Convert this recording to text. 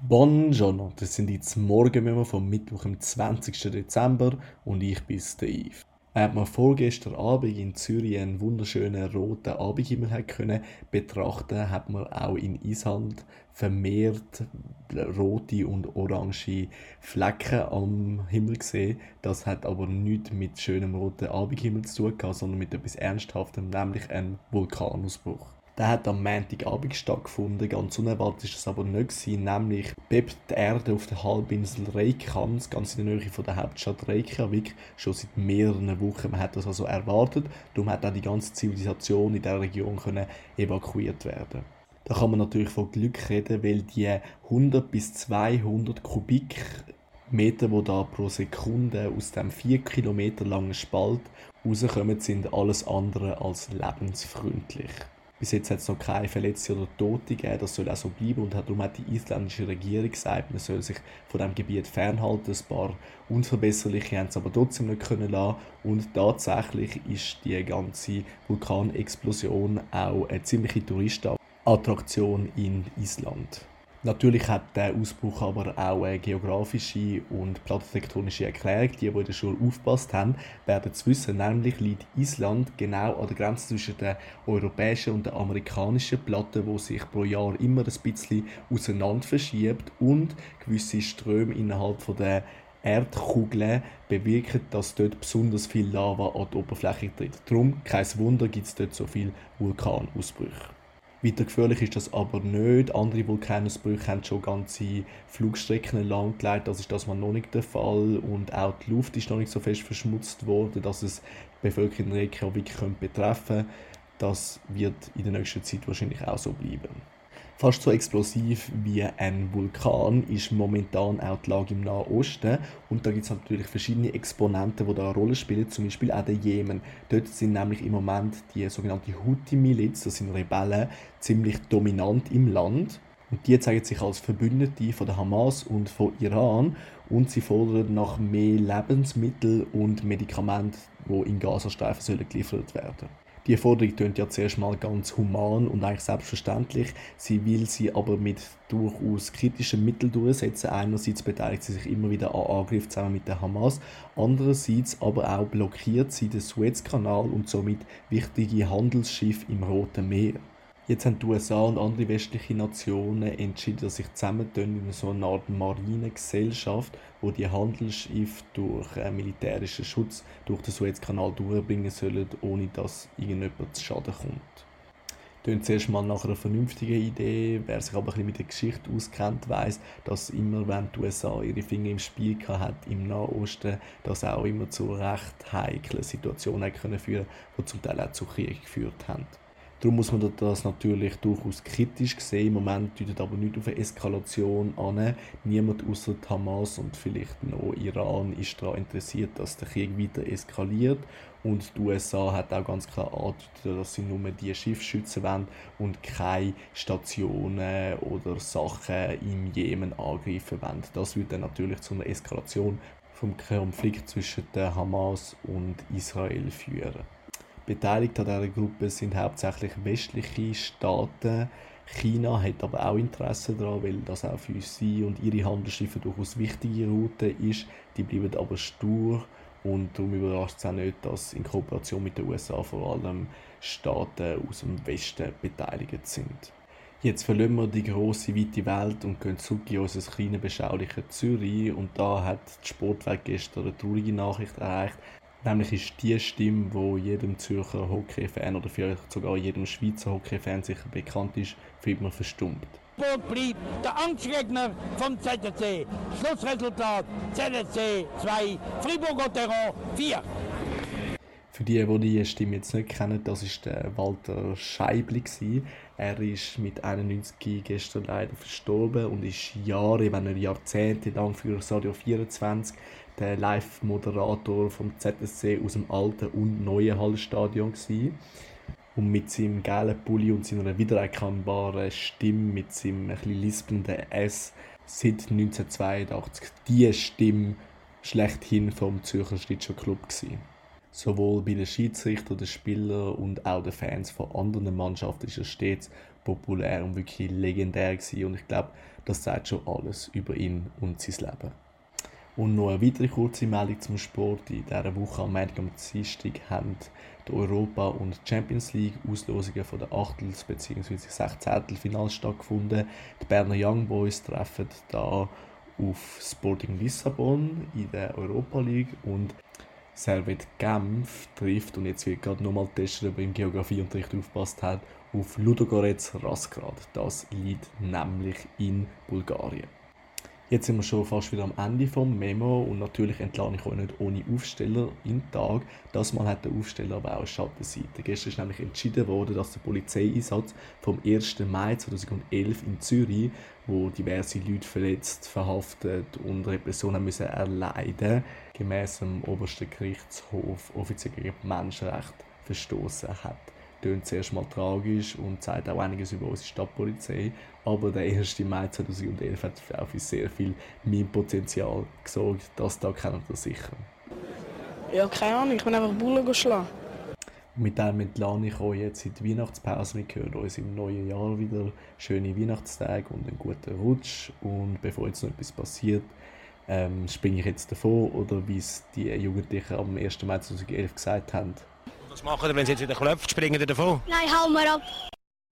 Buongiorno, das sind jetzt Morgenmemo vom Mittwoch, dem 20. Dezember und ich bin Steve. Während man vorgestern Abend in Zürich einen wunderschönen roten Abendhimmel können betrachten, hat man auch in Island vermehrt rote und orange Flecken am Himmel gesehen. Das hat aber nichts mit schönem roten Abendhimmel zu tun, sondern mit etwas Ernsthaftem, nämlich einem Vulkanausbruch. Der hat am Montagabend stattgefunden. Ganz unerwartet ist das aber nicht gewesen, nämlich bebt die Erde auf der Halbinsel Reykjavik, ganz in der Nähe von der Hauptstadt Reykjavik, schon seit mehreren Wochen. Man hat das also erwartet. Darum hat auch die ganze Zivilisation in der Region können evakuiert werden. Da kann man natürlich von Glück reden, weil die 100 bis 200 Kubikmeter, die da pro Sekunde aus dem 4 Kilometer langen Spalt rauskommen, sind alles andere als lebensfreundlich. Bis jetzt hat es noch keine Verletzte oder Tote gegeben, das soll auch so bleiben und darum hat die isländische Regierung gesagt, man soll sich von dem Gebiet fernhalten. Ein paar Unverbesserliche haben es aber trotzdem nicht können lassen und tatsächlich ist die ganze Vulkanexplosion auch eine ziemliche Touristenattraktion in Island. Natürlich hat der Ausbruch aber auch eine geografische und plattentektonische Erklärung. Die, die in der Schule aufgepasst haben, werden es wissen. Nämlich liegt Island genau an der Grenze zwischen der europäischen und der amerikanischen Platte, wo sich pro Jahr immer ein bisschen auseinander verschiebt und gewisse Ströme innerhalb von der Erdkugeln bewirken, dass dort besonders viel Lava an die Oberfläche tritt. Darum, kein Wunder, gibt es dort so viele Vulkanausbrüche. Weiter gefährlich ist das aber nicht. Andere Vulkanausbrüche haben schon ganze Flugstrecken lahmgelegt. Das ist das mal noch nicht der Fall. Und auch die Luft ist noch nicht so fest verschmutzt worden, dass es die Bevölkerung in Reykjavik betreffen könnte. Das wird in der nächsten Zeit wahrscheinlich auch so bleiben. Fast so explosiv wie ein Vulkan ist momentan auch die Lage im Nahen Osten. Und da gibt es natürlich verschiedene Exponenten, die da eine Rolle spielen, zum Beispiel auch der Jemen. Dort sind nämlich im Moment die sogenannte Houthi-Miliz, das sind Rebellen, ziemlich dominant im Land. Und die zeigen sich als Verbündete von der Hamas und von Iran und sie fordern nach mehr Lebensmitteln und Medikamenten, die in Gazastreifen geliefert werden sollen. Die Forderung klingt ja zuerst mal ganz human und eigentlich selbstverständlich. Sie will sie aber mit durchaus kritischen Mitteln durchsetzen. Einerseits beteiligt sie sich immer wieder an Angriffen zusammen mit der Hamas, andererseits aber auch blockiert sie den Suezkanal und somit wichtige Handelsschiffe im Roten Meer. Jetzt haben die USA und andere westliche Nationen entschieden, dass sich zusammentun in so eine Art Marinegesellschaft, wo die Handelsschiffe durch äh, militärischen Schutz durch den Suezkanal durchbringen sollen, ohne dass irgendjemand zu Schaden kommt. Klingt zuerst mal nach einer vernünftigen Idee. Wer sich aber ein bisschen mit der Geschichte auskennt, weiß, dass immer, wenn die USA ihre Finger im Spiel hat im Nahen Osten, das auch immer zu recht heiklen Situationen können führen, die zum Teil auch zu Krieg geführt haben. Darum muss man das natürlich durchaus kritisch sehen. Im Moment deutet aber nicht auf eine Eskalation an. Niemand außer Hamas und vielleicht noch Iran ist daran interessiert, dass der Krieg weiter eskaliert. Und die USA hat auch ganz klar angedeutet, dass sie nur die Schiffe schützen wollen und keine Stationen oder Sachen im Jemen angreifen wollen. Das würde dann natürlich zu einer Eskalation vom Konflikt zwischen der Hamas und Israel führen. Beteiligt an dieser Gruppe sind hauptsächlich westliche Staaten. China hat aber auch Interesse daran, weil das auch für sie und ihre Handelsschiffe durchaus wichtige Route ist. Die bleiben aber stur und darum überrascht es auch nicht, dass in Kooperation mit den USA vor allem Staaten aus dem Westen beteiligt sind. Jetzt verlassen wir die große weite Welt und gehen zurück in unser kleines, beschauliches Zürich. Und da hat die Sportwelt gestern eine traurige Nachricht erreicht. Nämlich ist die Stimme, wo jedem Zürcher Hockey-Fan oder vielleicht sogar jedem Schweizer Hockey-Fan sicher bekannt ist, für immer verstummt. Sport blieb der Angstgegner vom ZSC. Schlussresultat ZSC 2, Fribourg Terrain 4. Für die, die die Stimme jetzt nicht kennen, das ist der Walter Scheibli. Er ist mit 91 gestern leider verstorben und ist Jahre, wenn nicht Jahrzehnte lang für Radio 24 der Live-Moderator vom ZSC aus dem alten und neuen Hallstadion gewesen. Und mit seinem gelben Pulli und seiner wiedererkennbaren Stimme, mit seinem etwas lispelnden S, seit 1982 die Stimme schlechthin vom Zürcher Schlittschuh Club gewesen. Sowohl bei den Schiedsrichtern, den Spielern und auch den Fans von anderen Mannschaften ist er stets populär und wirklich legendär gewesen. Und ich glaube, Das sagt schon alles über ihn und sein Leben. Und noch eine weitere kurze Meldung zum Sport. In dieser Woche am Montag und Dienstag haben die Europa- und Champions League Auslosungen von der Achtels- bzw. 16. Final stattgefunden. Die Berner Young Boys treffen da auf Sporting Lissabon in der Europa League und Servet Genf trifft, und jetzt wird gerade nochmal er im Geografieunterricht aufgepasst hat, auf Ludogorets Rasgrad. Das liegt nämlich in Bulgarien. Jetzt sind wir schon fast wieder am Ende vom Memo und natürlich entlade ich euch nicht ohne Aufsteller im Tag. Das Mal hat der Aufsteller aber auch eine Schattenseite. Gestern ist nämlich entschieden worden, dass der Polizeieinsatz vom 1. Mai 2011 in Zürich, wo diverse Leute verletzt, verhaftet und Repressionen müssen erleiden, gemäß dem obersten Gerichtshof offiziell gegen Menschenrechte verstoßen hat tönt zuerst mal tragisch und zeigt auch einiges über unsere Stadtpolizei. Aber der 1. Mai 2011 hat auch für sehr viel Meme-Potenzial gesorgt. Das da kennt ihr sicher. Ja, keine Ahnung, ich bin einfach Bullen schlagen. Mit dem entlade ich euch jetzt in die Weihnachtspause. Wir hören uns im neuen Jahr wieder. Schöne Weihnachtstage und einen guten Rutsch. Und bevor jetzt noch etwas passiert, ähm, springe ich jetzt davor oder wie es die Jugendlichen am 1. Mai 2011 gesagt haben. Was machen ihr, wenn es jetzt wieder klopft? Springen ihr davon? Nein, hau mal ab.